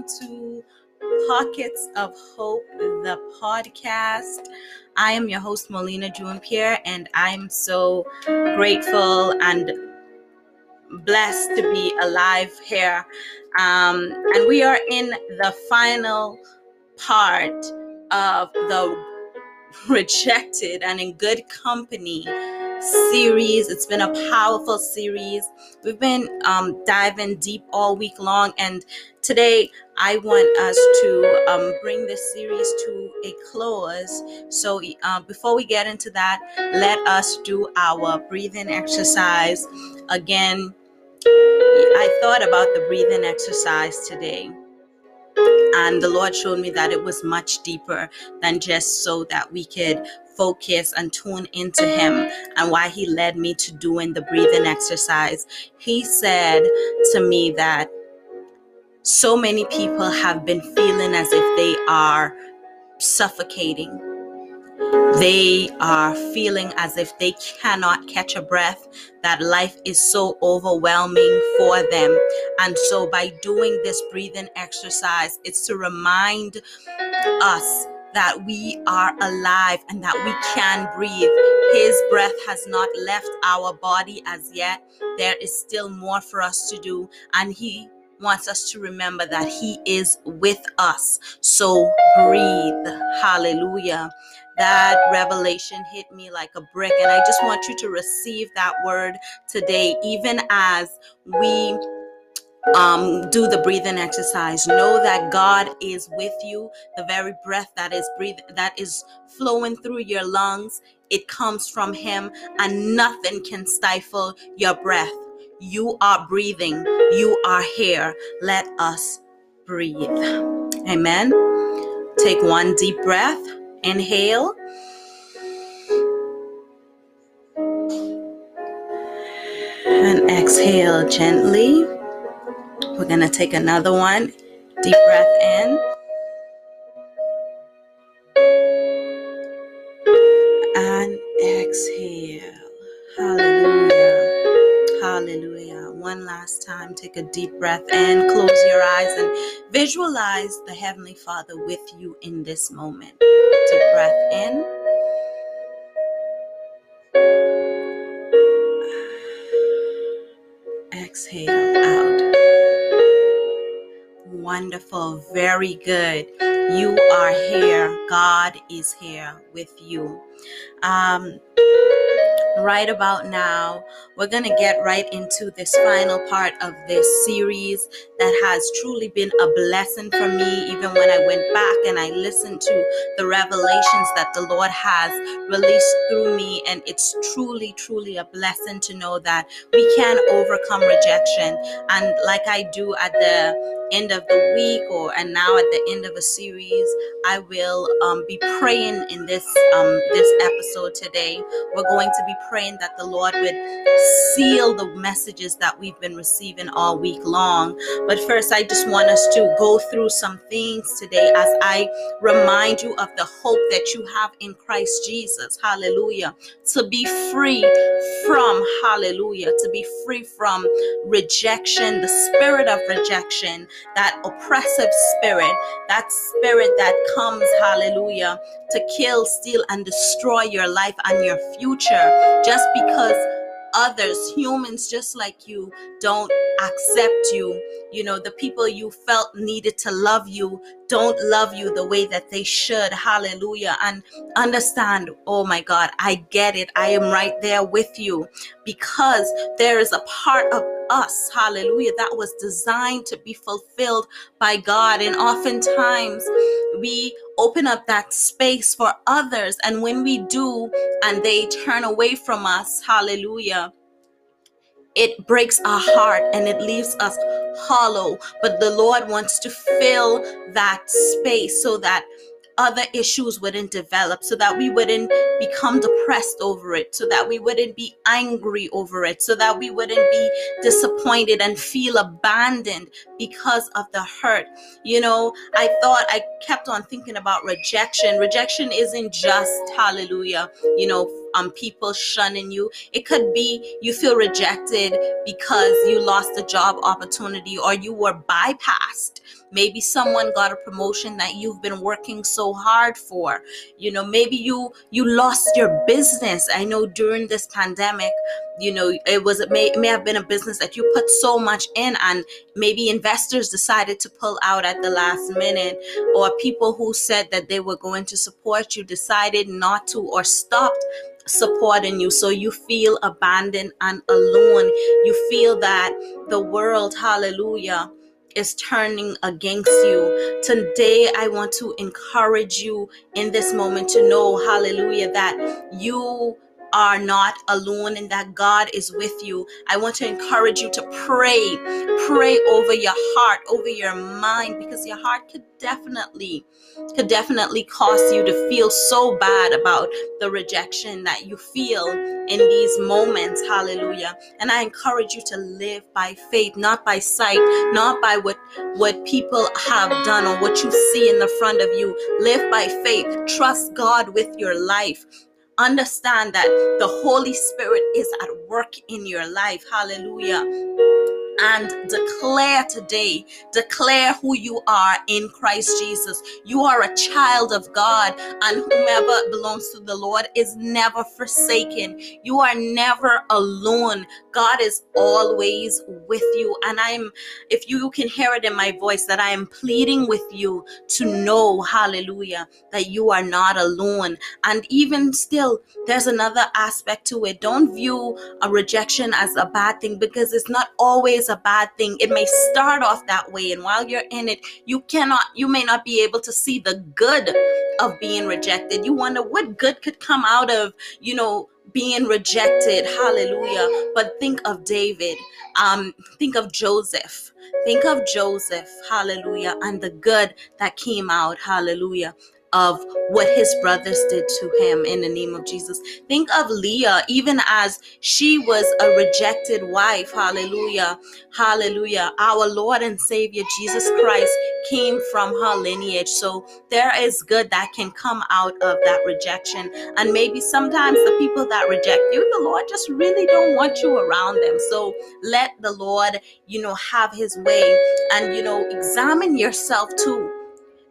welcome to Pockets of Hope, the podcast. I am your host, Molina June Pierre, and I'm so grateful and blessed to be alive here. Um, and we are in the final part of the rejected and in good company series. It's been a powerful series. We've been um, diving deep all week long, and today I want us to um, bring this series to a close. So, uh, before we get into that, let us do our breathing exercise. Again, I thought about the breathing exercise today. And the Lord showed me that it was much deeper than just so that we could focus and tune into Him and why He led me to doing the breathing exercise. He said to me that so many people have been feeling as if they are suffocating. They are feeling as if they cannot catch a breath, that life is so overwhelming for them. And so, by doing this breathing exercise, it's to remind us that we are alive and that we can breathe. His breath has not left our body as yet. There is still more for us to do, and He wants us to remember that He is with us. So breathe. Hallelujah. That revelation hit me like a brick, and I just want you to receive that word today, even as we um, do the breathing exercise. Know that God is with you. The very breath that is breathing, that is flowing through your lungs, it comes from Him, and nothing can stifle your breath. You are breathing. You are here. Let us breathe. Amen. Take one deep breath. Inhale. And exhale gently. We're going to take another one. Deep breath in. Last time, take a deep breath and close your eyes, and visualize the Heavenly Father with you in this moment. Deep breath in. Exhale out. Wonderful. Very good. You are here. God is here with you. Um, right about now, we're going to get right into this final part of this series that has truly been a blessing for me, even when I went back and I listened to the revelations that the Lord has released through me. And it's truly, truly a blessing to know that we can overcome rejection. And like I do at the end of the week or and now at the end of a series i will um, be praying in this um, this episode today we're going to be praying that the lord would seal the messages that we've been receiving all week long but first i just want us to go through some things today as i remind you of the hope that you have in christ jesus. Hallelujah. To be free from hallelujah to be free from rejection the spirit of rejection that oppressive spirit, that spirit that comes, hallelujah, to kill, steal, and destroy your life and your future just because others, humans just like you, don't accept you. You know, the people you felt needed to love you don't love you the way that they should. Hallelujah. And understand, oh my God, I get it. I am right there with you because there is a part of us, hallelujah, that was designed to be fulfilled by God. And oftentimes we open up that space for others. And when we do, and they turn away from us, hallelujah, it breaks our heart and it leaves us hollow. But the Lord wants to fill that space so that other issues wouldn't develop, so that we wouldn't become depressed over it, so that we wouldn't be angry over it, so that we wouldn't be disappointed and feel abandoned because of the hurt. You know, I thought I kept on thinking about rejection. Rejection isn't just, hallelujah, you know, um people shunning you. It could be you feel rejected because you lost a job opportunity or you were bypassed. Maybe someone got a promotion that you've been working so hard for. You know, maybe you you lost your business. I know during this pandemic, you know, it was it may, it may have been a business that you put so much in and maybe investors decided to pull out at the last minute or people who said that they were going to support you decided not to or stopped supporting you. So you feel abandoned and alone. You feel that the world, hallelujah, is turning against you. Today, I want to encourage you in this moment to know, hallelujah, that you are not alone and that God is with you. I want to encourage you to pray. Pray over your heart, over your mind, because your heart could definitely, could definitely cause you to feel so bad about the rejection that you feel in these moments. Hallelujah. And I encourage you to live by faith, not by sight, not by what, what people have done or what you see in the front of you. Live by faith. Trust God with your life understand that the Holy Spirit is at work in your life. Hallelujah and declare today, declare who you are in Christ Jesus. You are a child of God, and whomever belongs to the Lord is never forsaken. You are never alone. God is always with you. And I'm, if you can hear it in my voice, that I am pleading with you to know, hallelujah, that you are not alone. And even still, there's another aspect to it. Don't view a rejection as a bad thing because it's not always a bad thing. It may start off that way, and while you're in it, you cannot, you may not be able to see the good of being rejected. You wonder what good could come out of, you know, being rejected. Hallelujah. But think of David. Um, think of Joseph. Think of Joseph. Hallelujah. And the good that came out. Hallelujah of what his brothers did to him in the name of Jesus. Think of Leah, even as she was a rejected wife. Hallelujah. Hallelujah. Our Lord and Savior Jesus Christ came from her lineage. So there is good that can come out of that rejection. And maybe sometimes the people that reject you, the Lord just really don't want you around them. So let the Lord, you know, have his way and, you know, examine yourself too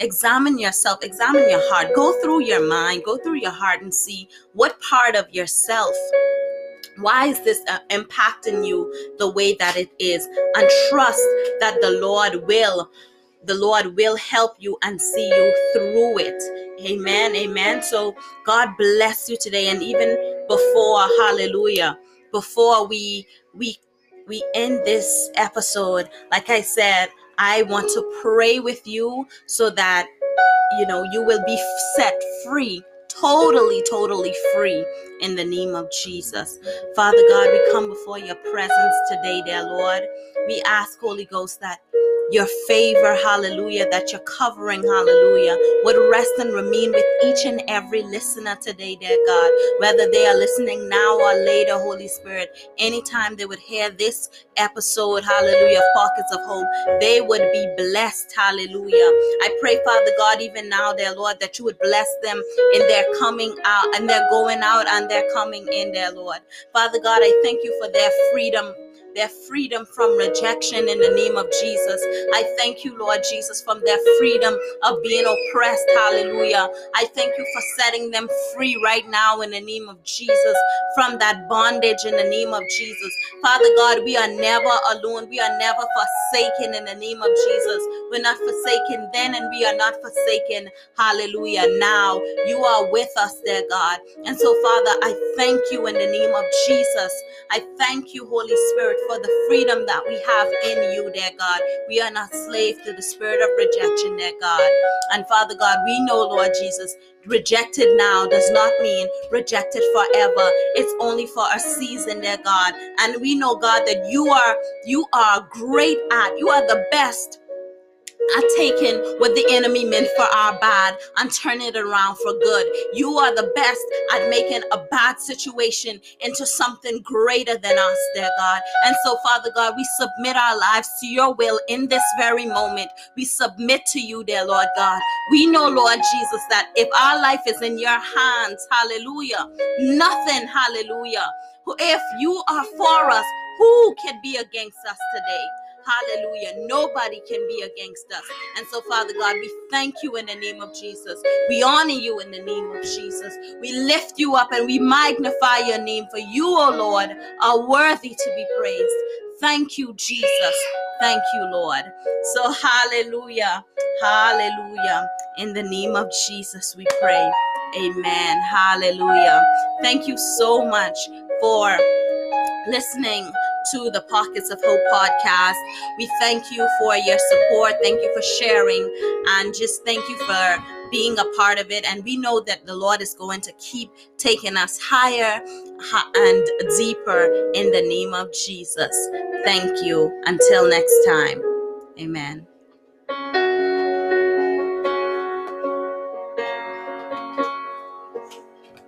examine yourself, examine your heart, go through your mind, go through your heart and see what part of yourself why is this uh, impacting you the way that it is? And trust that the lord will the lord will help you and see you through it. Amen amen. So god bless you today. And even before hallelujah before we we we end this episode like i said I want to pray with you so that you know you will be set free totally, totally free in the name of Jesus. Father God, we come before your presence today, dear Lord. We ask, Holy Ghost, that your favor, hallelujah, that you're covering, hallelujah, would rest and remain with each and every listener today, dear God, whether they are listening now or later, Holy Spirit, anytime they would hear this episode, hallelujah, Pockets of Hope, they would be blessed, hallelujah. I pray, Father God, even now, dear Lord, that you would bless them in their coming out and their going out and their coming in, dear Lord. Father God, I thank you for their freedom their freedom from rejection in the name of Jesus. I thank you, Lord Jesus, from their freedom of being oppressed. Hallelujah. I thank you for setting them free right now in the name of Jesus from that bondage in the name of Jesus. Father God, we are never alone. We are never forsaken in the name of Jesus. We're not forsaken then and we are not forsaken. Hallelujah. Now you are with us, dear God. And so, Father, I thank you in the name of Jesus. I thank you, Holy Spirit, for the freedom that we have in you, dear God. We are not slave to the spirit of rejection, dear God. And Father God, we know, Lord Jesus, rejected now does not mean rejected forever. It's only for a season, dear God. And we know, God, that you are you are great at, you are the best are taking what the enemy meant for our bad and turn it around for good. You are the best at making a bad situation into something greater than us, dear God. And so, Father God, we submit our lives to your will in this very moment. We submit to you, dear Lord God. We know, Lord Jesus, that if our life is in your hands, hallelujah, nothing, hallelujah. If you are for us, who can be against us today? Hallelujah. Nobody can be against us. And so, Father God, we thank you in the name of Jesus. We honor you in the name of Jesus. We lift you up and we magnify your name for you, O Lord, are worthy to be praised. Thank you, Jesus. Thank you, Lord. So, hallelujah. Hallelujah. In the name of Jesus, we pray. Amen. Hallelujah. Thank you so much for listening to the Pockets of Hope podcast. We thank you for your support. Thank you for sharing. And just thank you for being a part of it. And we know that the Lord is going to keep taking us higher and deeper in the name of Jesus. Thank you. Until next time. Amen.